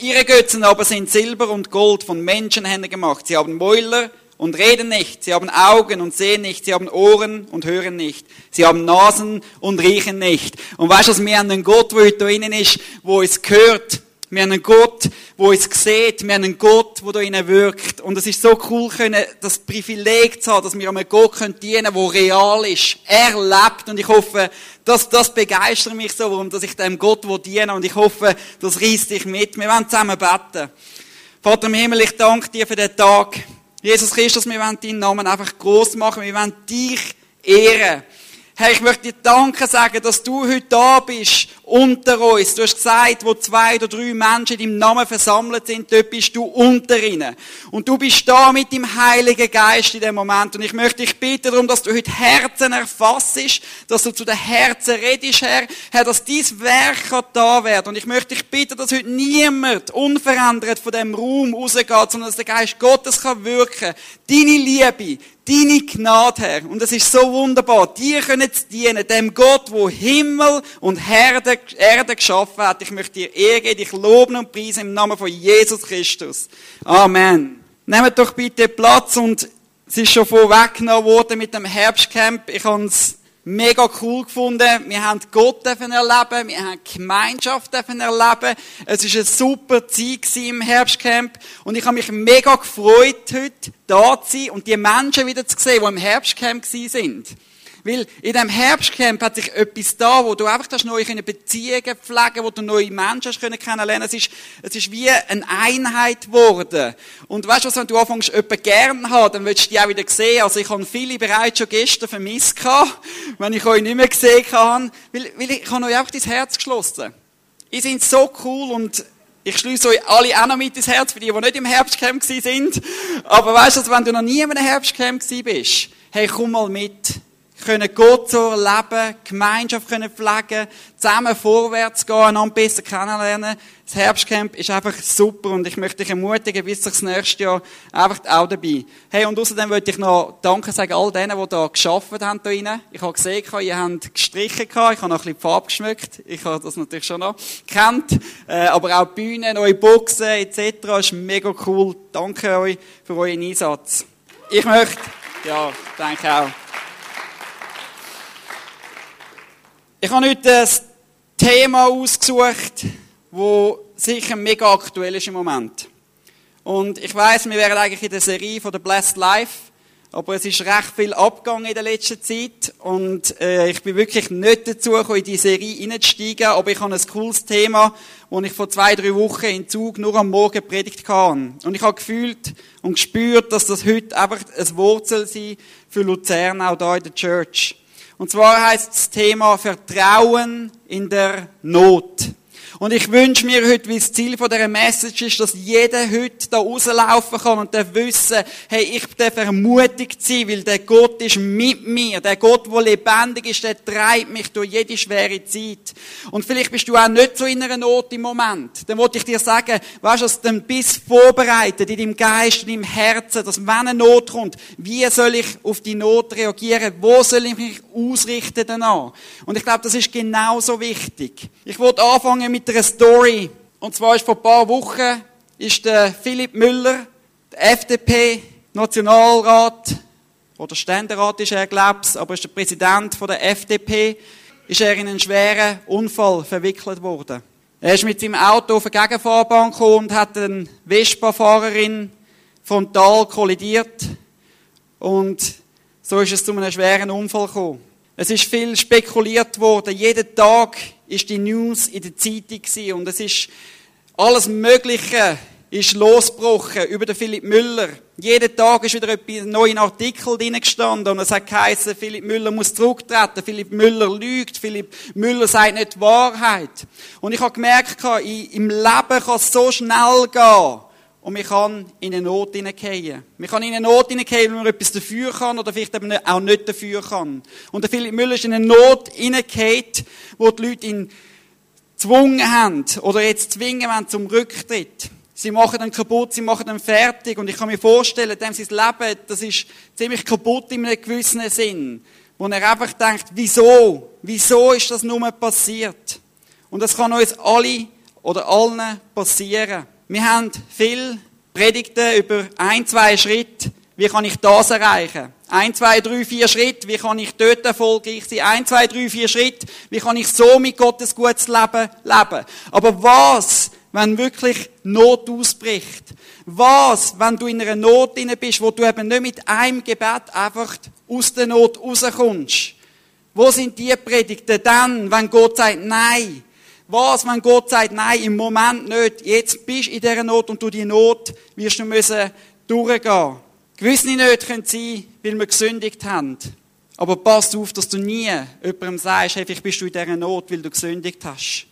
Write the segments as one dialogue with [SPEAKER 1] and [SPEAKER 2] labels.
[SPEAKER 1] Ihre Götzen aber sind Silber und Gold von Menschenhänden gemacht. Sie haben Mäuler und reden nicht. Sie haben Augen und sehen nicht. Sie haben Ohren und hören nicht. Sie haben Nasen und riechen nicht. Und weißt du, was wir haben einen Gott, heute da innen ist, wo es gehört, wir haben einen Gott, der uns sieht. Wir haben einen Gott, der da innen wirkt. Und es ist so cool, können, das Privileg zu haben, dass wir einem Gott dienen können, der real ist. Er lebt. Und ich hoffe, dass das begeistert mich so, warum, dass ich dem Gott dienen Und ich hoffe, das reißt dich mit. Wir wollen zusammen beten. Vater im Himmel, ich danke dir für den Tag. Jesus Christus, wir wollen deinen Namen einfach groß machen. Wir wollen dich ehren. Herr, ich möchte dir Danke sagen, dass du heute da bist, unter uns. Du hast gesagt, wo zwei oder drei Menschen in deinem Namen versammelt sind, dort bist du unter ihnen. Und du bist da mit dem Heiligen Geist in dem Moment. Und ich möchte dich bitten darum, dass du heute Herzen erfassst, dass du zu den Herzen redest, Herr. Herr, dass dein Werk da werden. Und ich möchte dich bitten, dass heute niemand unverändert von dem Raum rausgeht, sondern dass der Geist Gottes kann wirken. Deine Liebe, deine Gnade, Herr. Und es ist so wunderbar. Dir können dienen, dem Gott, wo Himmel und Erde, Erde geschaffen hat. Ich möchte dir Ehre dich loben und preisen im Namen von Jesus Christus. Amen. Nehmt doch bitte Platz und es ist schon vorweggenommen worden mit dem Herbstcamp. Ich habe mega cool gefunden. Wir haben Gott dürfen erleben, wir haben Gemeinschaft erleben. Es ist eine super Zeit im Herbstcamp und ich habe mich mega gefreut, heute da zu sein und die Menschen wieder zu sehen, die im Herbstcamp sind. Weil in diesem Herbstcamp hat sich etwas da, wo du einfach das neue Beziehungen pflegen wo du neue Menschen hast kennenlernen Es ist, es ist wie eine Einheit geworden. Und weißt du, wenn du anfängst, jemanden gern haben, dann willst du die auch wieder sehen. Also ich habe viele bereits schon gestern vermisst gehabt, wenn ich euch nicht mehr gesehen habe, weil, weil ich habe euch einfach dein Herz geschlossen. Ihr seid so cool und ich schließe euch alle auch noch mit ins Herz, für die, die nicht im Herbstcamp sind. Aber weißt du, wenn du noch nie in einem Herbstcamp bist, hey, komm mal mit können Gott so erleben, Gemeinschaft können pflegen, zusammen vorwärts gehen, einander besser kennenlernen. Das Herbstcamp ist einfach super und ich möchte dich ermutigen, bis das nächste Jahr einfach auch dabei. Hey, und außerdem möchte ich noch Danke sagen all denen, die da geschafft haben da drinnen. Ich habe gesehen, ihr habt gestrichen ich habe noch ein bisschen die Farbe geschmückt. Ich habe das natürlich schon noch kennt. Äh, aber auch Bühnen, neue Boxen etc. ist mega cool. Danke euch für euren Einsatz. Ich möchte, ja, danke auch. Ich habe heute ein Thema ausgesucht, das sicher mega aktuell ist im Moment. Und ich weiß, wir wären eigentlich in der Serie von der Blessed Life, aber es ist recht viel abgegangen in der letzten Zeit und äh, ich bin wirklich nicht dazu gekommen, in die Serie einzusteigen, aber ich habe ein cooles Thema, das ich vor zwei, drei Wochen in Zug nur am Morgen predigt habe. Und ich habe gefühlt und gespürt, dass das heute einfach ein Wurzel sein für Luzern, auch da in der Church. Und zwar heißt das Thema Vertrauen in der Not. Und ich wünsche mir heute, wie das Ziel von dieser Message ist, dass jeder heute da rauslaufen kann und darf wissen, hey, ich darf ermutigt sein, weil der Gott ist mit mir. Der Gott, der lebendig ist, der treibt mich durch jede schwere Zeit. Und vielleicht bist du auch nicht so in einer Not im Moment. Dann wollte ich dir sagen, weißt du, du bist vorbereitet in deinem Geist, in deinem Herzen, dass wenn eine Not kommt, wie soll ich auf die Not reagieren? Wo soll ich mich ausrichten danach? Und ich glaube, das ist genauso wichtig. Ich wollte anfangen mit einer Story. Und zwar ist vor ein paar Wochen ist der Philipp Müller, der FDP-Nationalrat, oder Ständerat ist er, glaub's, aber ist der Präsident der FDP, ist er in einen schweren Unfall verwickelt worden. Er ist mit seinem Auto auf eine Gegenfahrbahn gekommen und hat eine Vespa-Fahrerin frontal kollidiert. Und so ist es zu einem schweren Unfall gekommen. Es ist viel spekuliert worden. Jeden Tag ist die News in der Zeitung gewesen. und es ist alles Mögliche ist losgebrochen über den Philipp Müller. Jeden Tag ist wieder ein neuer Artikel drin gestanden und es hat geheißen, Philipp Müller muss zurücktreten, Philipp Müller lügt, Philipp Müller sagt nicht die Wahrheit. Und ich habe gemerkt, im Leben kann es so schnell gehen, und man kann in eine Not hineingehen. Man kann in eine Not hineingehen, weil man etwas dafür kann oder vielleicht eben auch nicht dafür kann. Und der Philipp Müller ist in eine Not hineingegangen, wo die Leute ihn gezwungen haben oder jetzt zwingen wollen zum Rücktritt. Sie machen ihn kaputt, sie machen ihn fertig. Und ich kann mir vorstellen, dem sein Leben, das ist ziemlich kaputt in einem gewissen Sinn. Wo er einfach denkt, wieso? Wieso ist das nur passiert? Und das kann uns alle oder allen passieren. Wir haben viel Predigten über ein, zwei Schritte. Wie kann ich das erreichen? Ein, zwei, drei, vier Schritte. Wie kann ich dort erfolgreich sein? Ein, zwei, drei, vier Schritte. Wie kann ich so mit Gottes gutes Leben leben? Aber was, wenn wirklich Not ausbricht? Was, wenn du in einer Not drin bist, wo du eben nicht mit einem Gebet einfach aus der Not rauskommst? Wo sind die Predigten dann, wenn Gott sagt Nein? Was, wenn Gott sagt Nein, im Moment nicht? Jetzt bist du in dieser Not und du die Not wirst du müssen durchgehen. Gewisse nicht können sein, weil wir gesündigt haben. Aber pass auf, dass du nie jemandem sagst, hey, vielleicht bist du in dieser Not, weil du gesündigt hast.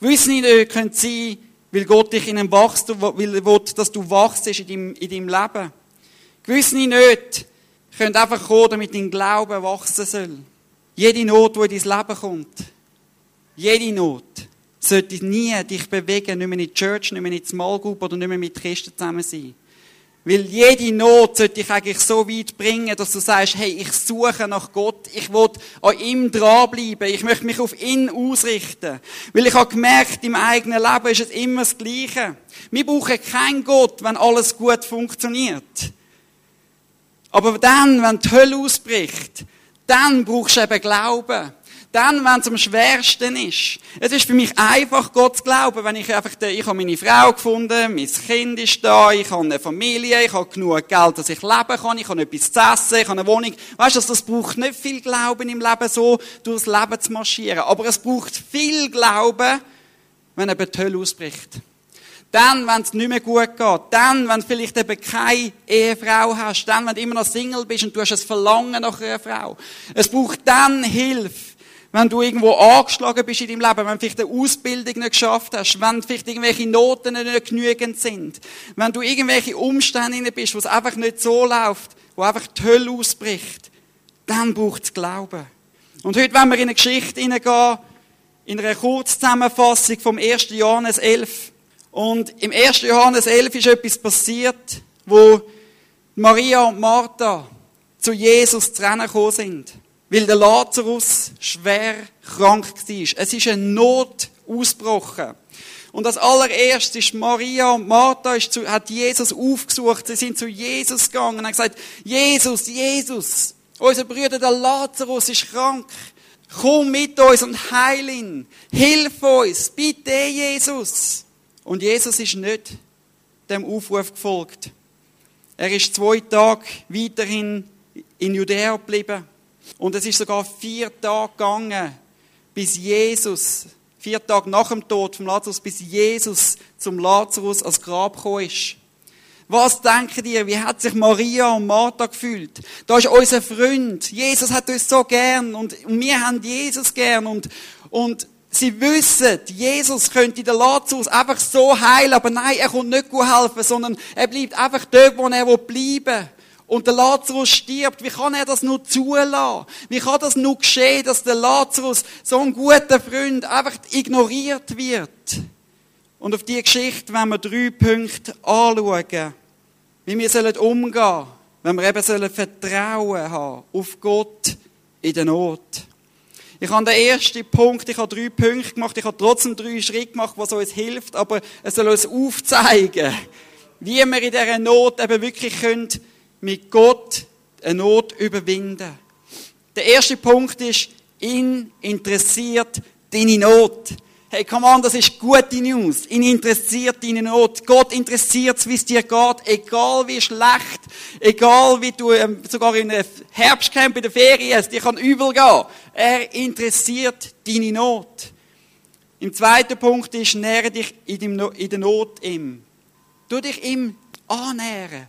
[SPEAKER 1] Gewisse nicht können sein, weil Gott dich in einem Wachstum, will, will, dass du wachst in deinem, in deinem Leben. Gewisse nicht können einfach kommen, damit dein Glauben wachsen soll. Jede Not, die in dein Leben kommt, jede Not, sollte nie dich bewegen, nicht mehr in die Church, nicht mehr in die Small Group oder nicht mehr mit Christen zusammen sein. Weil jede Not sollte dich eigentlich so weit bringen, dass du sagst, hey, ich suche nach Gott, ich will an ihm dranbleiben, ich möchte mich auf ihn ausrichten. Weil ich habe gemerkt, im eigenen Leben ist es immer das Gleiche. Wir brauchen keinen Gott, wenn alles gut funktioniert. Aber dann, wenn die Hölle ausbricht, dann brauchst du eben Glauben. Dann, wenn es am schwersten ist. Es ist für mich einfach, Gott zu glauben, wenn ich einfach, ich habe meine Frau gefunden, mein Kind ist da, ich habe eine Familie, ich habe genug Geld, dass ich leben kann, ich habe etwas zu essen, ich habe eine Wohnung. Weißt du, das braucht nicht viel Glauben im Leben, so durchs Leben zu marschieren. Aber es braucht viel Glauben, wenn eben die Hölle ausbricht. Dann, wenn es nicht mehr gut geht. Dann, wenn du vielleicht eben keine Ehefrau hast. Dann, wenn du immer noch Single bist und du hast ein Verlangen nach einer Frau. Es braucht dann Hilfe wenn du irgendwo angeschlagen bist in deinem Leben, wenn vielleicht eine Ausbildung nicht geschafft hast, wenn vielleicht irgendwelche Noten nicht genügend sind, wenn du irgendwelche Umstände bist, wo es einfach nicht so läuft, wo einfach die Hölle ausbricht, dann braucht es Glauben. Und heute, wenn wir in eine Geschichte hineingehen, in einer Kurzzusammenfassung vom 1. Johannes 11. Und im 1. Johannes 11 ist etwas passiert, wo Maria und Martha zu Jesus zu Rennen gekommen sind. Weil der Lazarus schwer krank war. Es ist eine Not ausgebrochen. Und als allererstes ist Maria und Martha ist zu, hat Jesus aufgesucht. Sie sind zu Jesus gegangen und haben gesagt, Jesus, Jesus, unser Bruder der Lazarus ist krank. Komm mit uns und heil ihn. Hilf uns. Bitte, Jesus. Und Jesus ist nicht dem Aufruf gefolgt. Er ist zwei Tage weiterhin in Judäa geblieben. Und es ist sogar vier Tage gegangen, bis Jesus, vier Tage nach dem Tod von Lazarus, bis Jesus zum Lazarus als Grab gekommen ist. Was denken ihr? Wie hat sich Maria und Martha gefühlt? Da ist unser Freund. Jesus hat uns so gern und wir haben Jesus gern und, und sie wissen, Jesus könnte den Lazarus einfach so heilen, aber nein, er kommt nicht gut helfen, sondern er bleibt einfach dort, wo er bleiben will und der Lazarus stirbt, wie kann er das nur zulassen? Wie kann das nur geschehen, dass der Lazarus, so ein guter Freund, einfach ignoriert wird? Und auf diese Geschichte wenn wir drei Punkte anschauen, wie wir sollen umgehen, wenn wir eben sollen Vertrauen haben auf Gott in der Not. Ich habe den ersten Punkt, ich habe drei Punkte gemacht, ich habe trotzdem drei Schritte gemacht, was uns hilft, aber es soll uns aufzeigen, wie wir in dieser Not eben wirklich können mit Gott eine Not überwinden. Der erste Punkt ist, ihn interessiert deine Not. Hey, come on, das ist gute News. Ihn interessiert deine Not. Gott interessiert es, wie es dir geht. Egal wie schlecht, egal wie du ähm, sogar in einem Herbstcamp in der Ferien hast, dir kann übel gehen. Er interessiert deine Not. Im zweiten Punkt ist, nähre dich in der Not ihm. Du dich ihm annähren.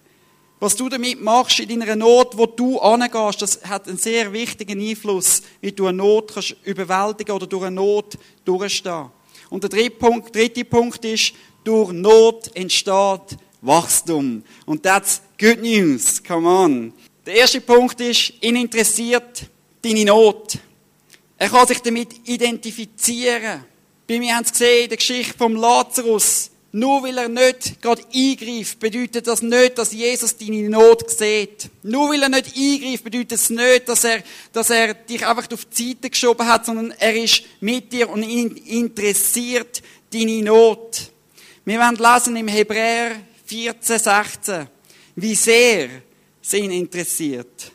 [SPEAKER 1] Was du damit machst in deiner Not, wo du angehst, das hat einen sehr wichtigen Einfluss, wie du eine Not kannst überwältigen oder durch eine Not durchstehen. Und der dritte Punkt, dritte Punkt ist, durch Not entsteht Wachstum. Und that's good news. Come on. Der erste Punkt ist, ihn interessiert deine Not. Er kann sich damit identifizieren. Bei mir haben sie gesehen, in der Geschichte vom Lazarus, nur weil er nicht gerade eingreift, bedeutet das nicht, dass Jesus deine Not sieht. Nur weil er nicht eingreift, bedeutet es nicht, dass er, dass er dich einfach auf die Seite geschoben hat, sondern er ist mit dir und interessiert deine Not. Wir werden lesen im Hebräer 14, 16, wie sehr sie ihn interessiert.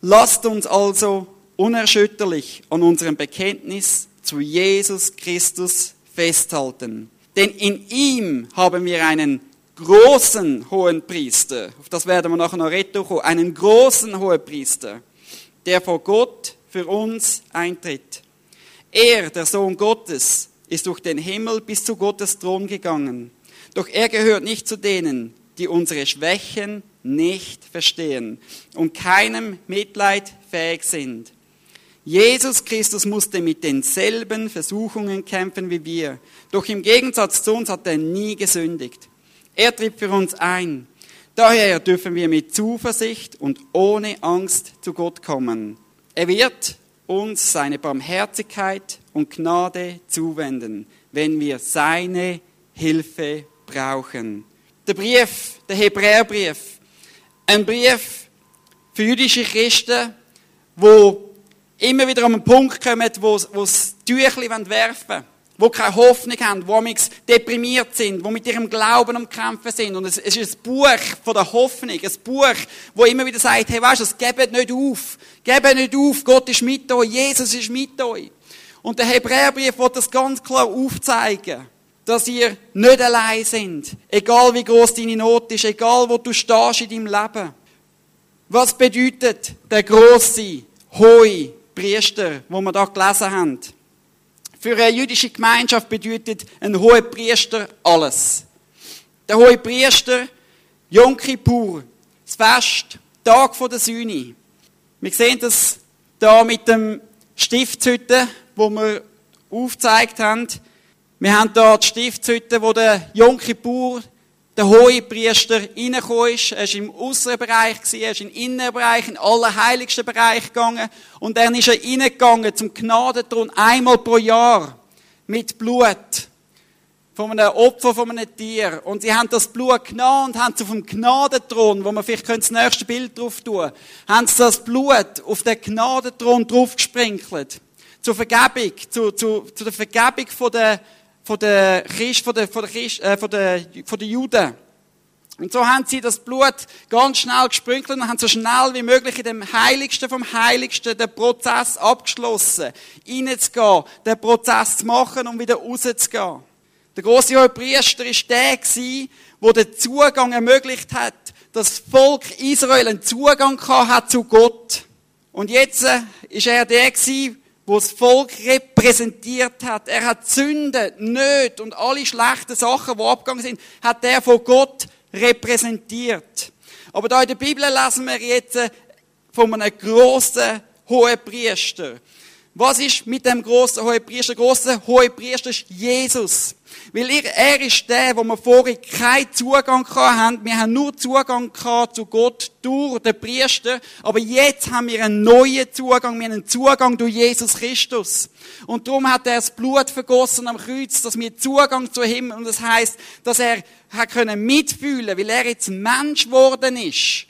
[SPEAKER 1] Lasst uns also unerschütterlich an unserem Bekenntnis zu Jesus Christus festhalten. Denn in ihm haben wir einen großen hohen Priester, auf das werden wir nachher noch retour einen großen hohen Priester, der vor Gott für uns eintritt. Er, der Sohn Gottes, ist durch den Himmel bis zu Gottes Thron gegangen. Doch er gehört nicht zu denen, die unsere Schwächen nicht verstehen und keinem Mitleid fähig sind. Jesus Christus musste mit denselben Versuchungen kämpfen wie wir. Doch im Gegensatz zu uns hat er nie gesündigt. Er tritt für uns ein. Daher dürfen wir mit Zuversicht und ohne Angst zu Gott kommen. Er wird uns seine Barmherzigkeit und Gnade zuwenden, wenn wir seine Hilfe brauchen. Der Brief, der Hebräerbrief, ein Brief für jüdische Christen, wo immer wieder an einen Punkt kommen, wo, wo das Tüchli werfen wollen wo keine Hoffnung haben, wo deprimiert sind, wo mit ihrem Glauben am Kämpfen sind. Und es, ist ein Buch von der Hoffnung, ein Buch, wo immer wieder sagt, hey, weißt du, gebt nicht auf, gebt nicht auf, Gott ist mit euch, Jesus ist mit euch. Und der Hebräerbrief wird das ganz klar aufzeigen, dass ihr nicht allein sind, egal wie groß deine Not ist, egal wo du stehst in deinem Leben. Was bedeutet der große, hohe Priester, wo wir da gelesen haben? Für eine jüdische Gemeinschaft bedeutet ein hoher Priester alles. Der hohe Priester, Yom Kippur, das Fest, Tag der Sühne. Wir sehen das da mit dem Stiftshütte, wo wir aufgezeigt haben. Wir haben da die Stiftshütte, wo der Yom Kippur, der hohe Priester reingekommen ist. Er war im äußeren Bereich, er ist im inneren Bereich, in allerheiligsten Bereich gegangen. Und dann ist er reingegangen zum Gnadenthron einmal pro Jahr mit Blut von einem Opfer von einem Tier. Und sie haben das Blut genommen und haben es auf dem Gnadenthron, wo man vielleicht das nächste Bild drauf tun haben sie das Blut auf den Gnadenthron drauf gesprenkelt. Zur Vergebung, zu, zu, zu der Vergebung von der von den Christ, von den, von den, Christ, äh, von den, von den Juden. Und so haben sie das Blut ganz schnell gesprünkelt und haben so schnell wie möglich in dem Heiligsten vom Heiligsten den Prozess abgeschlossen. Reinzugehen, den Prozess zu machen und wieder rauszugehen. Der große hohe Priester war der, der den Zugang ermöglicht hat, dass das Volk Israel einen Zugang hat zu Gott. Und jetzt äh, ist er der gewesen, wo das Volk repräsentiert hat. Er hat Sünde, Nöte und alle schlechten Sachen, die abgegangen sind, hat er von Gott repräsentiert. Aber da in der Bibel lesen wir jetzt von einem grossen hohen Priester. Was ist mit dem großen hohen Priester? Der große hohe Priester ist Jesus. Weil er ist der, wo wir vorher keinen Zugang haben. Wir haben nur Zugang zu Gott durch den Priester. Aber jetzt haben wir einen neuen Zugang. Wir haben einen Zugang durch Jesus Christus. Und darum hat er das Blut vergossen am Kreuz, dass wir Zugang zu ihm, und das heißt, dass er hat können mitfühlen, weil er jetzt Mensch geworden ist.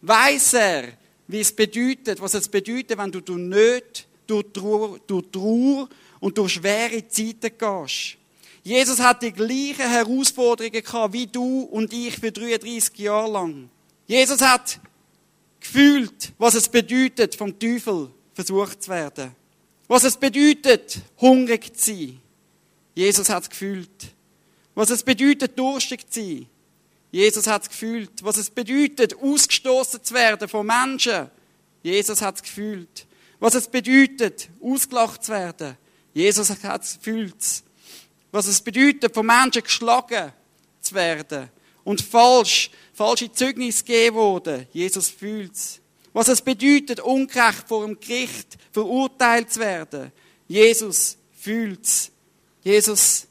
[SPEAKER 1] Weiß er, wie es bedeutet, was es bedeutet, wenn du durch nicht, durch Trauer, durch Trauer und durch schwere Zeiten gehst. Jesus hat die gleichen Herausforderungen gehabt wie du und ich für 33 Jahre lang. Jesus hat gefühlt, was es bedeutet, vom Teufel versucht zu werden. Was es bedeutet, hungrig zu sein. Jesus hat es gefühlt. Was es bedeutet, durstig zu sein. Jesus hat es gefühlt. Was es bedeutet, ausgestoßen zu werden von Menschen. Jesus hat es gefühlt. Was es bedeutet, ausgelacht zu werden. Jesus hat es was es bedeutet, von Menschen geschlagen zu werden und falsch, falsche Zeugnisse gegeben wurde. Jesus fühlt's. Was es bedeutet, ungerecht vor dem Gericht verurteilt zu werden. Jesus fühlt's. Jesus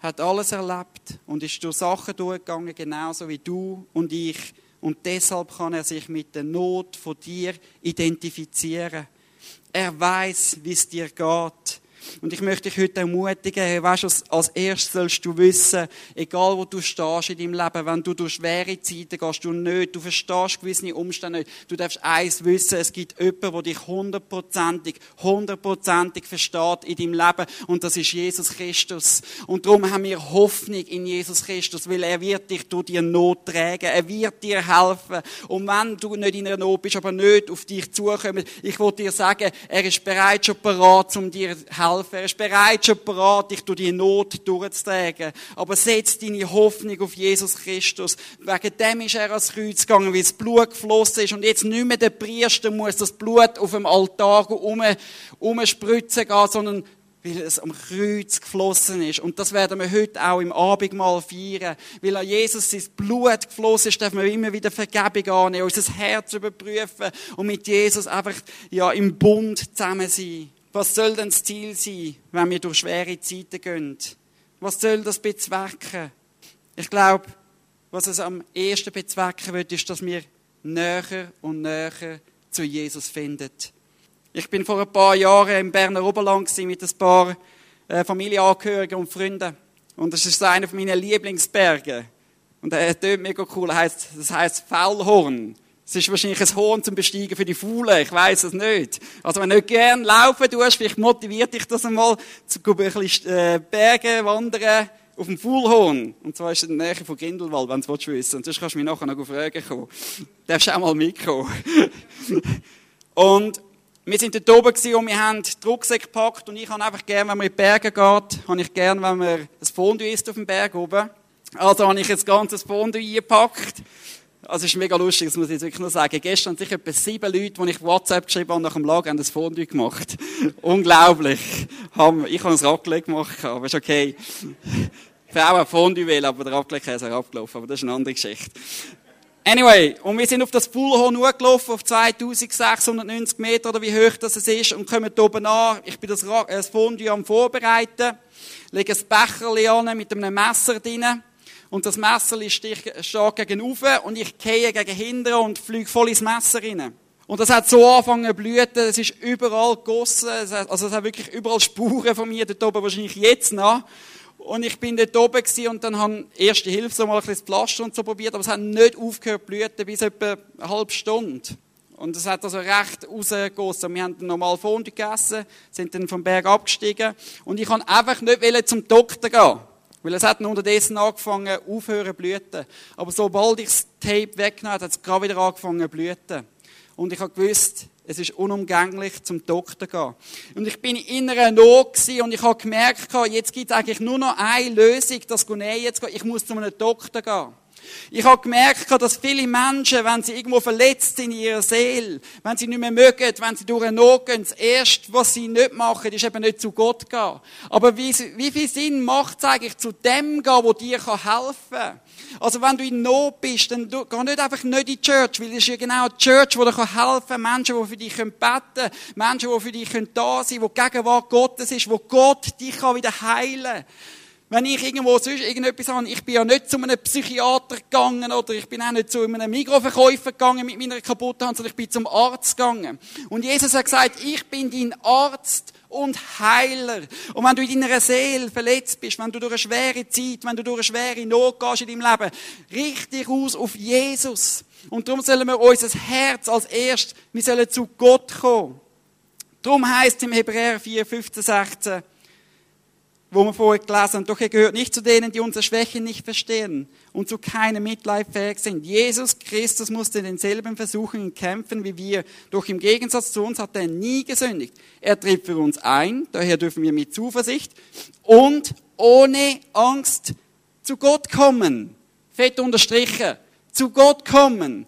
[SPEAKER 1] hat alles erlebt und ist durch Sachen durchgegangen, genauso wie du und ich. Und deshalb kann er sich mit der Not von dir identifizieren. Er weiß, wie es dir geht. Und ich möchte dich heute ermutigen, hey, weißt du, als erstes sollst du wissen, egal wo du stehst in deinem Leben, wenn du durch schwere Zeiten gehst, du nicht, du verstehst gewisse Umstände nicht, du darfst eins wissen, es gibt jemanden, der dich hundertprozentig, hundertprozentig versteht in deinem Leben und das ist Jesus Christus. Und darum haben wir Hoffnung in Jesus Christus, weil er wird dich durch die Not tragen, er wird dir helfen. Und wenn du nicht in einer Not bist, aber nicht auf dich zukommen, ich will dir sagen, er ist bereit schon parat, um dir zu helfen. Er ist bereit schon parat, dich durch die Not durchzutragen. Aber setz deine Hoffnung auf Jesus Christus. Wegen dem ist er ans Kreuz gegangen, weil das Blut geflossen ist und jetzt nicht mehr der Priester muss das Blut auf dem Altar um, umspritzen gehen, sondern weil es am Kreuz geflossen ist. Und das werden wir heute auch im Abendmahl feiern. Weil an Jesus sein Blut geflossen ist, dürfen wir immer wieder Vergebung annehmen, unser Herz überprüfen und mit Jesus einfach, ja, im Bund zusammen sein. Was soll denn das Ziel sein, wenn wir durch schwere Zeiten gehen? Was soll das bezwecken? Ich glaube, was es am ehesten bezwecken wird, ist, dass wir näher und näher zu Jesus finden. Ich bin vor ein paar Jahren im Berner Oberland mit ein paar äh, Familienangehörigen und Freunden. Und das ist einer meiner Lieblingsberge. Und er tönt mega cool. Das heißt, das heißt Faulhorn. Es ist wahrscheinlich ein Horn zum Besteigen für die Faulen. Ich weiß es nicht. Also wenn du nicht gern laufen tust, vielleicht motiviert dich das einmal, zu ein bisschen äh, Berge wandern auf dem Faulhorn. Und zwar ist es in der Nähe von Grindelwald, wenn du es wissen Und sonst kannst du mich nachher noch fragen kommen. Darfst auch mal mitkommen. und wir sind dort oben und wir haben die Rucksäcke gepackt und ich habe einfach gern, wenn man in die Berge geht, habe ich gern, wenn man ein Fondue isst auf dem Berg oben. Also habe ich jetzt ganzes Fondue eingepackt. Also es ist mega lustig, das muss ich jetzt wirklich nur sagen. Gestern haben sich etwa sieben Leute, die ich WhatsApp geschrieben habe, nach dem Lager, haben das Fondue gemacht. Unglaublich. Ich habe ein Raclette gemacht, aber ist okay. Für auch ein Fondue wählen, aber der Raclette-Käse ist abgelaufen, aber das ist eine andere Geschichte. Anyway, und wir sind auf das Fullhorn hochgelaufen, auf 2690 Meter oder wie hoch das ist, und kommen hier oben an. Ich bin das, das Fondue am Vorbereiten, lege ein Becherli an mit einem Messer drin, und das Messer steht gegen oben, und ich gehe gegen hinten und fliege voll ins Messer rein. Und das hat so angefangen zu blüten, es ist überall gegossen, also es hat wirklich überall Spuren von mir dort oben, wahrscheinlich jetzt noch. Und ich bin dort oben und dann haben erste Hilfe so mal ein bisschen Pflaster und so probiert, aber es hat nicht aufgehört zu blüten bis etwa eine halbe Stunde. Und es hat also recht rausgegossen. Wir haben dann normal Fondue gegessen, sind dann vom Berg abgestiegen und ich kann einfach nicht zum Doktor gehen. Weil es hat unterdessen angefangen aufhören zu blüten. Aber sobald ich das Tape weggenommen habe, hat es gerade wieder angefangen zu blüten. Und ich habe gewusst, es ist unumgänglich zum Doktor gehen. Und ich bin in einer Not und ich habe gemerkt, jetzt gibt es eigentlich nur noch eine Lösung, das geht jetzt gehen. Ich muss zu einem Doktor gehen. Ich habe gemerkt, dass viele Menschen, wenn sie irgendwo verletzt sind in ihrer Seele, wenn sie nicht mehr mögen, wenn sie durch eine Not gehen, das Erste, was sie nicht machen, ist eben nicht zu Gott gehen. Aber wie, wie viel Sinn macht es eigentlich, zu dem gehen, wo dir helfen kann? Also wenn du in Not bist, dann geh nicht einfach nicht in die Church, weil es ist ja genau die Church, die dir helfen kann. Menschen, die für dich beten können. Menschen, die für dich da sein können, wo die Gegenwart Gottes ist, wo Gott dich wieder heilen kann. Wenn ich irgendwo sonst irgendetwas habe, ich bin ja nicht zu einem Psychiater gegangen oder ich bin auch nicht zu einem Mikroverkäufer gegangen mit meiner kaputten Hand, sondern ich bin zum Arzt gegangen. Und Jesus hat gesagt, ich bin dein Arzt und Heiler. Und wenn du in deiner Seele verletzt bist, wenn du durch eine schwere Zeit, wenn du durch eine schwere Not gehst in deinem Leben, richte aus auf Jesus. Und darum sollen wir unser Herz als erst, wir sollen zu Gott kommen. Darum heißt im Hebräer 4, 15, 16, wo wir vorher gelesen haben, doch er gehört nicht zu denen, die unsere Schwächen nicht verstehen und zu keinem Mitleid fähig sind. Jesus Christus musste denselben Versuchen kämpfen wie wir, doch im Gegensatz zu uns hat er nie gesündigt. Er tritt für uns ein, daher dürfen wir mit Zuversicht und ohne Angst zu Gott kommen. Fett unterstrichen. Zu Gott kommen.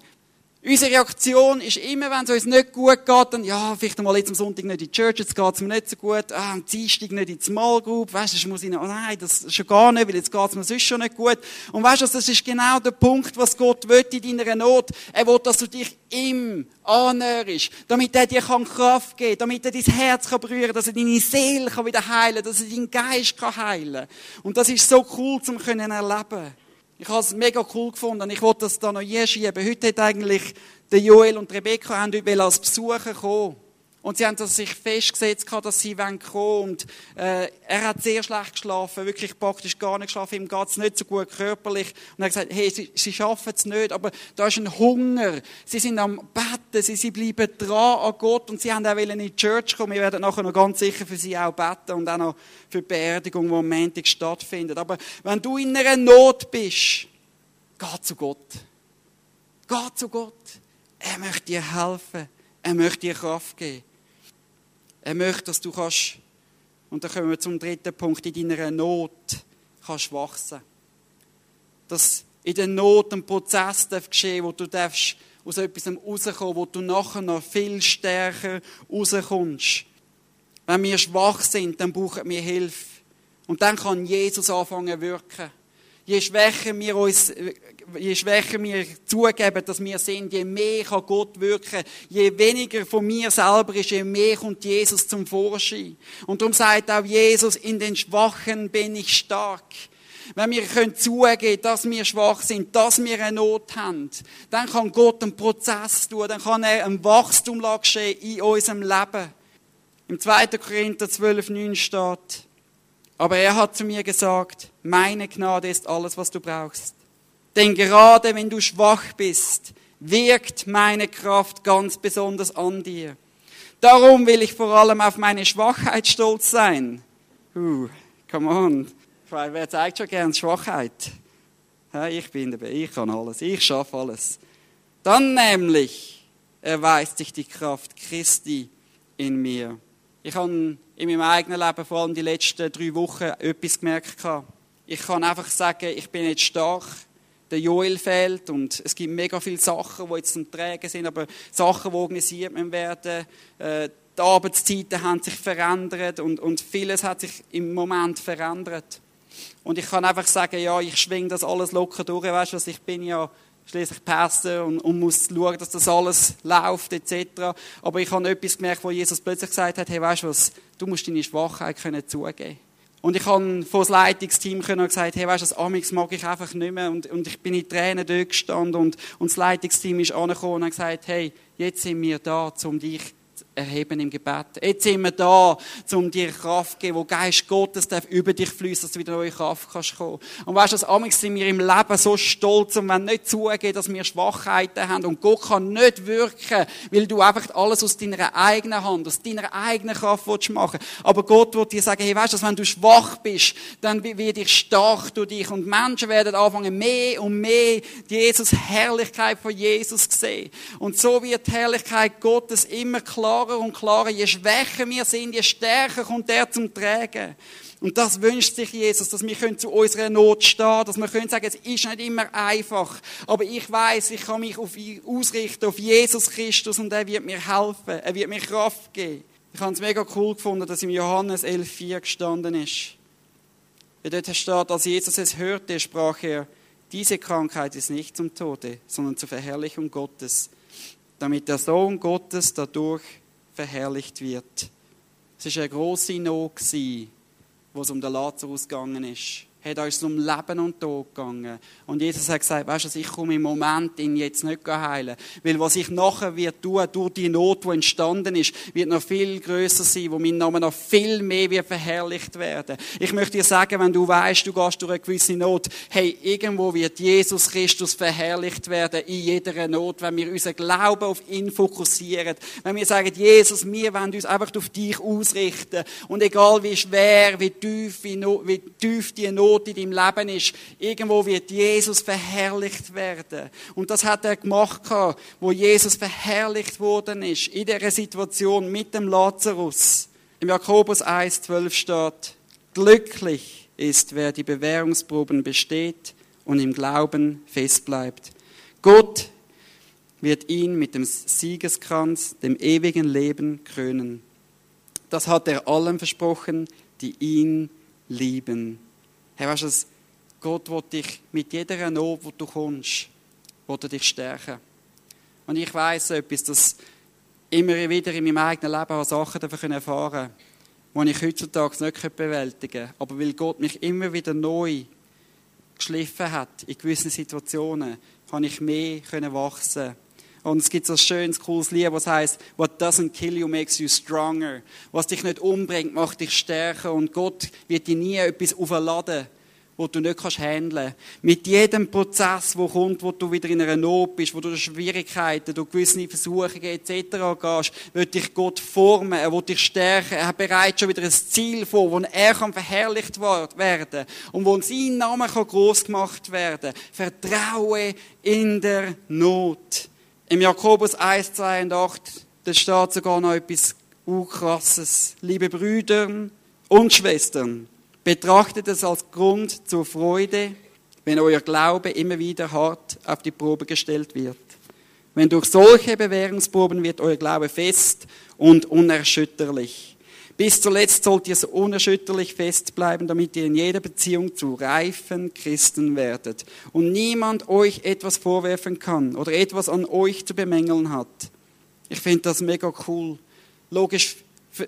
[SPEAKER 1] Unsere Reaktion ist immer, wenn es uns nicht gut geht, dann, ja, vielleicht mal jetzt am Sonntag nicht in die Church, jetzt geht es mir nicht so gut, ah, am Dienstag nicht in die Small Group, weißt du, muss ich noch, oh nein, das schon gar nicht, weil jetzt geht es mir sonst schon nicht gut. Und weißt du, das ist genau der Punkt, was Gott will in deiner Not. Er will, dass du dich ihm annäherst, damit er dir Kraft geben kann, damit er dein Herz kann berühren dass er deine Seele kann wieder heilen dass er deinen Geist kann heilen Und das ist so cool, zum können erleben. Ich habe es mega cool gefunden. Ich wollte das da noch hier schieben. Heute hat eigentlich der Joel und Rebecca haben heute als Besucher kommen. Und sie haben das sich festgesetzt, dass sie kommen wollen. Und äh, er hat sehr schlecht geschlafen, wirklich praktisch gar nicht geschlafen. Ihm geht es nicht so gut körperlich. Und er hat gesagt, hey, sie, sie schaffen es nicht, aber da ist ein Hunger. Sie sind am Betten, sie, sie bleiben dran an Gott und sie haben auch in die Church kommen. Wir werden nachher noch ganz sicher für sie auch beten und auch noch für die Beerdigung, die am Montag stattfindet. Aber wenn du in einer Not bist, geh zu Gott. Geh zu Gott. Er möchte dir helfen. Er möchte dir Kraft geben. Er möchte, dass du kannst, und dann kommen wir zum dritten Punkt, in deiner Not kannst wachsen. Dass in der Not ein Prozess darf geschehen wo du darfst aus etwas rauskommen, wo du nachher noch viel stärker rauskommst. Wenn wir schwach sind, dann brauchen wir Hilfe. Und dann kann Jesus anfangen zu wirken. Je schwächer wir uns, je schwächer wir zugeben, dass wir sind, je mehr kann Gott wirken. Je weniger von mir selber ist, je mehr kommt Jesus zum Vorschein. Und darum sagt auch Jesus, in den Schwachen bin ich stark. Wenn wir können zugeben, dass wir schwach sind, dass wir eine Not haben, dann kann Gott einen Prozess tun, dann kann er ein Wachstum geschehen in unserem Leben. Im 2. Korinther 12, 9 steht, aber er hat zu mir gesagt, meine Gnade ist alles, was du brauchst. Denn gerade wenn du schwach bist, wirkt meine Kraft ganz besonders an dir. Darum will ich vor allem auf meine Schwachheit stolz sein. Uh, come on. Wer zeigt schon gern Schwachheit? Ich bin dabei, ich kann alles, ich schaffe alles. Dann nämlich erweist sich die Kraft Christi in mir. Ich habe in meinem eigenen Leben vor allem die letzten drei Wochen etwas gemerkt. Ich kann einfach sagen, ich bin jetzt stark. Der Joel fehlt und es gibt mega viele Sachen, die jetzt zum Tragen sind, aber Sachen, die organisiert werden. Äh, die Arbeitszeiten haben sich verändert und, und vieles hat sich im Moment verändert. Und ich kann einfach sagen, ja, ich schwinge das alles locker durch. Weißt du, ich bin ja schließlich Pastor und, und muss schauen, dass das alles läuft etc. Aber ich habe etwas gemerkt, wo Jesus plötzlich gesagt hat, hey, weißt du was, du musst deine Schwachheit können zugeben. Und ich habe vor das Leitungsteam gesagt, hey, weißt du, das Amix mag ich einfach nicht mehr. Und, und ich bin in Tränen dort gestanden und, und das Leitungsteam ist angekommen und hat gesagt, hey, jetzt sind wir da, um dich erheben im Gebet. Jetzt sind wir da, um dir Kraft zu geben, wo Geist Gottes darf über dich fließen, dass du wieder neue Kraft kannst kommen. Und weißt du, das Amix sind wir im Leben so stolz und wenn nicht zugeben, dass wir Schwachheiten haben und Gott kann nicht wirken, weil du einfach alles aus deiner eigenen Hand, aus deiner eigenen Kraft willst machen. Aber Gott wird dir sagen, hey, weißt du, wenn du schwach bist, dann wird ich stark durch dich und Menschen werden anfangen, mehr und mehr Jesus Herrlichkeit von Jesus sehen. Und so wird die Herrlichkeit Gottes immer klarer klarer und klarer. Je schwächer wir sind, je stärker kommt er zum Tragen. Und das wünscht sich Jesus, dass wir zu unserer Not stehen, dass wir können sagen, es ist nicht immer einfach, aber ich weiß, ich kann mich auf ihn ausrichten, auf Jesus Christus und er wird mir helfen, er wird mir Kraft geben. Ich habe es mega cool gefunden, dass im Johannes 11,4 gestanden ist. Wie dort steht, als Jesus es hörte, sprach er, diese Krankheit ist nicht zum Tode, sondern zur Verherrlichung Gottes, damit der Sohn Gottes dadurch verherrlicht wird. Es war eine grosse Not, wo es um den Lazarus gegangen ist hat uns um Leben und Tod gegangen. Und Jesus hat gesagt, weißt du, ich komme im Moment ihn jetzt nicht heilen. Weil was ich nachher wird tun, durch die Not, die entstanden ist, wird noch viel größer sein, wo mein Name noch viel mehr wird verherrlicht werden. Ich möchte dir sagen, wenn du weißt, du gehst durch eine gewisse Not, hey, irgendwo wird Jesus Christus verherrlicht werden in jeder Not, wenn wir unseren Glauben auf ihn fokussieren. Wenn wir sagen, Jesus, wir wollen uns einfach auf dich ausrichten. Und egal wie schwer, wie tief, wie, no, wie tief die Not Not in deinem Leben ist, irgendwo wird Jesus verherrlicht werden. Und das hat er gemacht, wo Jesus verherrlicht worden ist, in dieser Situation mit dem Lazarus. Im Jakobus 1,12 steht, glücklich ist, wer die Bewährungsproben besteht und im Glauben festbleibt. Gott wird ihn mit dem Siegeskranz, dem ewigen Leben krönen. Das hat er allen versprochen, die ihn lieben. Hey, weißt du, Gott will dich mit jeder Not, wo du kommst, will er dich stärken. Und ich weiß etwas, dass immer wieder in meinem eigenen Leben auch Sachen davon erfahren die ich heutzutage nicht bewältigen kann. Aber weil Gott mich immer wieder neu geschliffen hat in gewissen Situationen, kann ich mehr wachsen Und es gibt so ein schönes, cooles Lied, was heißt, What doesn't kill you makes you stronger. Was dich nicht umbringt, macht dich stärker. Und Gott wird dir nie etwas aufladen, wo du nicht kannst handeln. Mit jedem Prozess, wo kommt, wo du wieder in einer Not bist, wo du durch Schwierigkeiten, durch gewisse Versuchungen etc. gehst, wird dich Gott formen, er will dich stärken, er hat bereits schon wieder ein Ziel vor, wo er kann verherrlicht werden und wo sein Name groß gemacht werden. Vertraue in der Not. Im Jakobus 1, 2 und 8, da steht sogar noch etwas krasses. Liebe Brüder und Schwestern, Betrachtet es als Grund zur Freude, wenn euer Glaube immer wieder hart auf die Probe gestellt wird. Wenn durch solche Bewährungsproben wird euer Glaube fest und unerschütterlich. Bis zuletzt sollt ihr so unerschütterlich festbleiben, damit ihr in jeder Beziehung zu reifen Christen werdet und niemand euch etwas vorwerfen kann oder etwas an euch zu bemängeln hat. Ich finde das mega cool. Logisch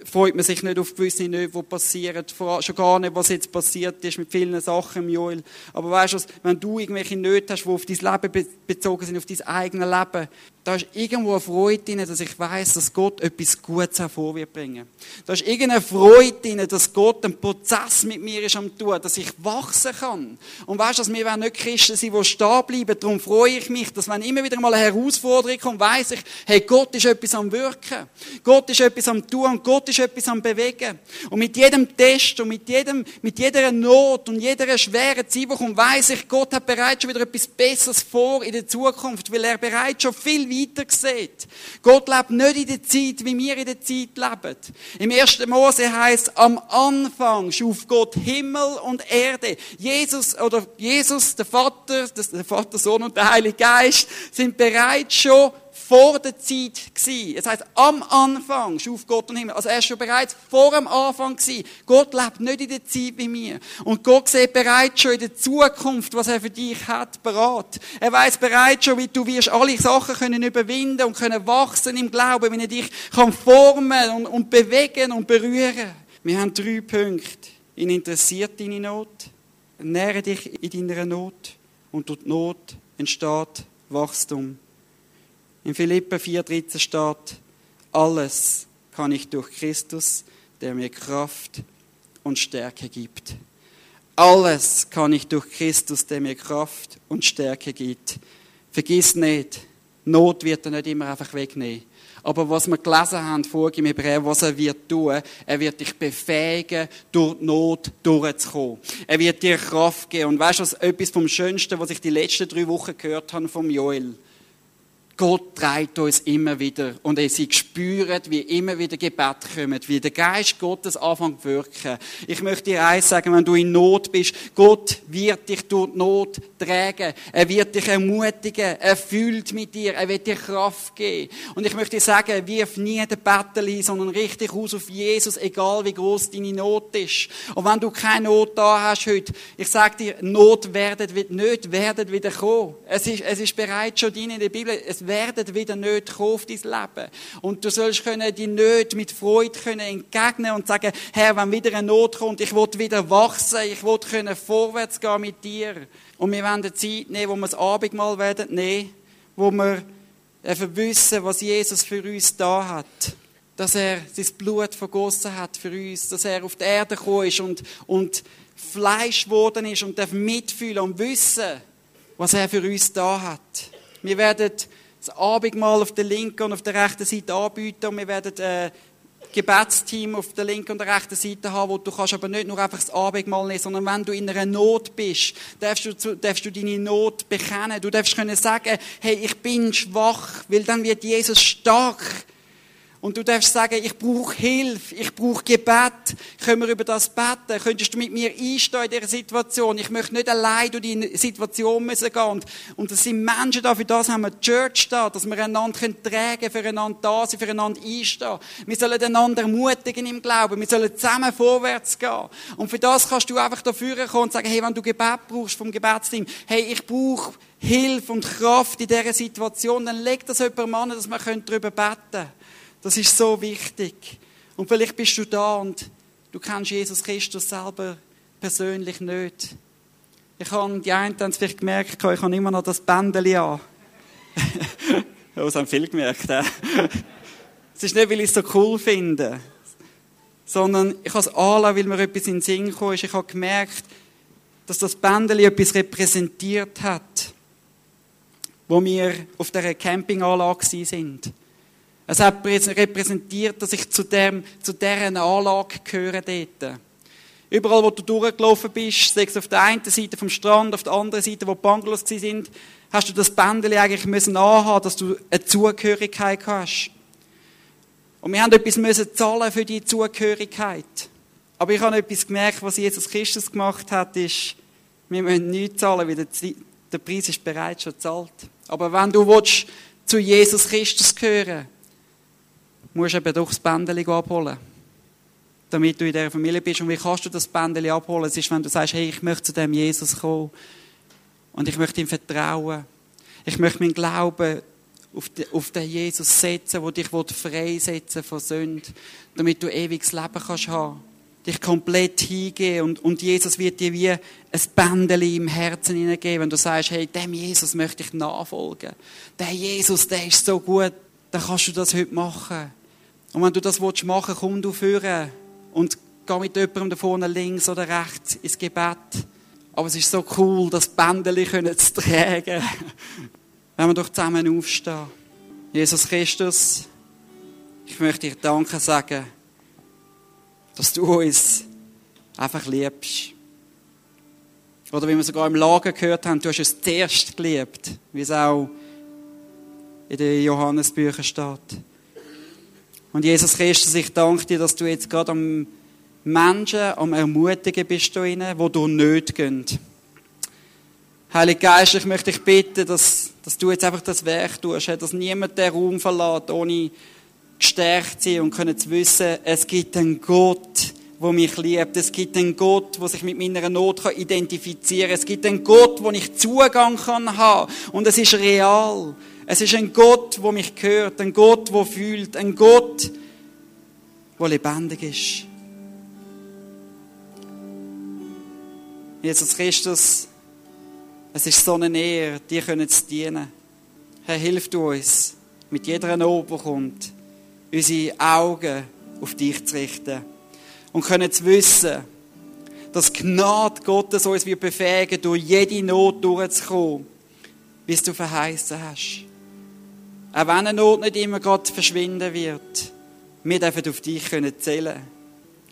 [SPEAKER 1] freut man sich nicht auf gewisse Nöte, die passieren. Schon gar nicht, was jetzt passiert ist mit vielen Sachen, Joel. Aber weißt du, wenn du irgendwelche Nöte hast, die auf dein Leben bezogen sind, auf dein eigenes Leben, da ist irgendwo eine Freude drin, dass ich weiß, dass Gott etwas Gutes hervor wird bringen. Da ist irgendeine Freude drin, dass Gott einen Prozess mit mir ist am tun, dass ich wachsen kann. Und weißt du, dass wir nicht Christen sind, die stehen bleiben. Darum freue ich mich, dass wenn immer wieder mal eine Herausforderung kommt, weiß ich, hey, Gott ist etwas am Wirken. Gott ist etwas am tun und Gott ist etwas am Bewegen. Und mit jedem Test und mit jedem, mit jeder Not und jeder schweren Zeit, die kommt, weiss ich, Gott hat bereits schon wieder etwas Besseres vor in der Zukunft, weil er bereits schon viel weiter sieht. Gott lebt nicht in der Zeit, wie wir in der Zeit leben. Im 1. Mose heißt, am Anfang schuf Gott Himmel und Erde. Jesus, oder Jesus, der Vater, der Vater, Sohn und der Heilige Geist sind bereits schon vor der Zeit gewesen. Es heißt, am Anfang schuf Gott und Himmel. Also er ist schon bereits vor dem Anfang gewesen. Gott lebt nicht in der Zeit wie mir. Und Gott sieht bereits schon in der Zukunft, was er für dich hat, bereit. Er weiß bereits schon, wie du wirst alle Sachen können überwinden und können wachsen im Glauben, wenn er dich kann formen und, und bewegen und berühren. Wir haben drei Punkte. Ihn interessiert deine Not. Nähre dich in deiner Not. Und durch die Not entsteht Wachstum. In Philippa 4,13 steht, alles kann ich durch Christus, der mir Kraft und Stärke gibt. Alles kann ich durch Christus, der mir Kraft und Stärke gibt. Vergiss nicht, Not wird er nicht immer einfach wegnehmen. Aber was wir gelesen haben vorher im Hebräer, was er wird tun, er wird dich befähigen, durch die Not durchzukommen. Er wird dir Kraft geben. Und weißt du, was etwas vom Schönsten, was ich die letzten drei Wochen gehört habe vom Joel? Gott trägt uns immer wieder. Und sie spüren, wie immer wieder Gebet kommen, wie der Geist Gottes anfängt zu wirken. Ich möchte dir eins sagen, wenn du in Not bist, Gott wird dich durch die Not tragen. Er wird dich ermutigen. Er fühlt mit dir. Er wird dir Kraft geben. Und ich möchte dir sagen, wirf nie den Bettel ein, sondern richtig aus auf Jesus, egal wie groß deine Not ist. Und wenn du keine Not da hast heute, ich sage dir, Not werden, nicht werden wieder kommen. Es ist, es ist bereits schon drin in der Bibel. Es werden wieder nicht kommen auf dein Leben. Und du sollst können die Nöte mit Freude können entgegnen und sagen, Herr, wenn wieder eine Not kommt, ich will wieder wachsen, ich will können vorwärts gehen mit dir. Und wir werden Zeit nehmen, wo wir das Abendmahl werden nehmen, wo wir wissen, was Jesus für uns da hat dass er sein Blut vergossen hat für uns, dass er auf die Erde gekommen ist und, und Fleisch geworden ist und darf mitfühlen und wissen, was er für uns da hat. Wir werden das Abendmahl auf der linken und auf der rechten Seite anbieten und wir werden äh, Gebetsteam auf der linken und der rechten Seite haben, wo du kannst aber nicht nur einfach das Abendmahl nehmen, sondern wenn du in einer Not bist, darfst du, darfst du deine Not bekennen. Du darfst können sagen, hey, ich bin schwach, weil dann wird Jesus stark und du darfst sagen, ich brauche Hilfe, ich brauche Gebet. Können wir über das beten? Könntest du mit mir einstehen in dieser Situation? Ich möchte nicht allein durch die Situation gehen. Und, und es sind Menschen da, für das haben wir die Church da, dass wir einander können tragen, füreinander da sind, füreinander einstehen. Wir sollen einander ermutigen im Glauben. Wir sollen zusammen vorwärts gehen. Und für das kannst du einfach dafür kommen und sagen, hey, wenn du Gebet brauchst vom Gebetsteam, hey, ich brauche Hilfe und Kraft in dieser Situation, dann leg das jemandem an, dass wir darüber beten können. Das ist so wichtig. Und vielleicht bist du da und du kennst Jesus Christus selber persönlich nicht. Ich habe, die einen haben es vielleicht gemerkt, ich habe immer noch das Bändeli an. Oh, das haben viele gemerkt. Es ist nicht, weil ich es so cool finde, sondern ich habe es anlassen, weil mir etwas in den Sinn gekommen ist. Ich habe gemerkt, dass das Bändeli etwas repräsentiert hat, wo wir auf der Campinganlage sind. Es hat repräsentiert, dass ich zu, dem, zu deren Anlage gehöre dort. Überall, wo du durchgelaufen bist, sei es auf der einen Seite vom Strand, auf der anderen Seite, wo die Bungalows sind, hast du das Bändeli eigentlich müssen anhaben, dass du eine Zugehörigkeit hast. Und wir haben etwas müssen zahlen für die Zugehörigkeit. Aber ich habe etwas gemerkt, was Jesus Christus gemacht hat, ist, wir müssen nichts zahlen, weil der Preis ist bereits schon gezahlt. Aber wenn du willst, zu Jesus Christus gehören musst eben doch das Bändeli abholen. Damit du in dieser Familie bist. Und wie kannst du das Bändeli abholen? Es ist, wenn du sagst, hey, ich möchte zu dem Jesus kommen. Und ich möchte ihm vertrauen. Ich möchte meinen Glauben auf, den Jesus setzen, der dich freisetzen von Sünde, damit du ewiges Leben kannst haben dich komplett hingeben und, und Jesus wird dir wie ein Bändeli im Herzen hineingeben, wenn du sagst, hey, dem Jesus möchte ich nachfolgen. Der Jesus, der ist so gut, dann kannst du das heute machen. Und wenn du das machen willst, komm du führen und geh mit jemandem da vorne links oder rechts ins Gebet. Aber es ist so cool, das Bändeli zu tragen, wenn wir doch zusammen aufstehen. Jesus Christus, ich möchte dir Danke sagen, dass du uns einfach liebst. Oder wie wir sogar im Lager gehört haben, du hast uns zuerst geliebt, wie es auch in den Johannesbüchern steht. Und Jesus Christus, ich danke dir, dass du jetzt gerade am Menschen am Ermutigen bist, da rein, wo du nicht gehen. Heiliger Geist, ich möchte dich bitten, dass, dass du jetzt einfach das Werk tust, dass niemand den Raum verlässt, ohne gestärkt sein und können zu wissen, es gibt einen Gott, wo mich liebt. Es gibt einen Gott, wo sich mit meiner Not identifizieren kann. Es gibt einen Gott, wo ich Zugang kann haben. Und es ist real. Es ist ein Gott, wo mich hört. Ein Gott, wo fühlt. Ein Gott, wo lebendig ist. Jesus Christus, es ist so eine Ehre, dir zu dienen. Herr, hilf du uns mit jeder Not, die kommt unsere Augen auf dich zu richten. Und können zu wissen, dass Gnade Gottes uns wird befähigen, durch jede Not durchzukommen, bis du verheißen hast. Auch wenn eine Not nicht immer gerade verschwinden wird, wir dürfen auf dich zählen.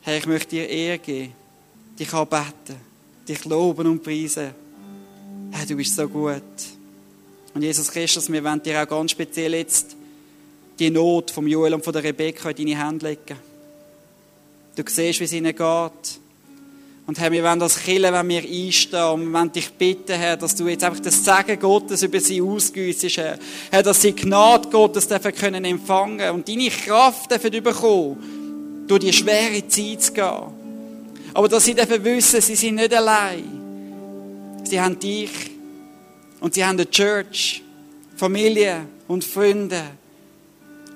[SPEAKER 1] Herr, ich möchte dir Ehre geben, dich anbeten, dich loben und preisen. Herr, du bist so gut. Und Jesus Christus, wir wollen dir auch ganz speziell jetzt die Not von Joel und von der Rebecca in deine Hände legen. Du siehst, wie es ihnen geht. Und Herr, wir wollen das killen, wenn wir einstehen. Und wir wollen dich bitten, Herr, dass du jetzt einfach das Segen Gottes über sie ausgüssest, Herr. Herr, dass sie Gnade Gottes dürfen können empfangen und deine Kraft dürfen bekommen, durch die schwere Zeit zu gehen. Aber dass sie dürfen wissen, sie sind nicht allein. Sie haben dich. Und sie haben eine Church, Familie und Freunde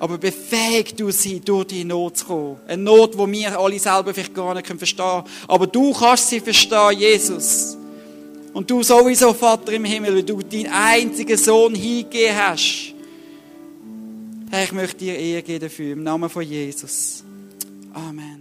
[SPEAKER 1] aber befähigt du sie, durch die Not zu kommen. Eine Not, die wir alle selber vielleicht gar nicht verstehen können. Aber du kannst sie verstehen, Jesus. Und du sowieso, Vater im Himmel, weil du deinen einzigen Sohn hingegeben hast. Herr, ich möchte dir Ehre geben dafür, im Namen von Jesus. Amen.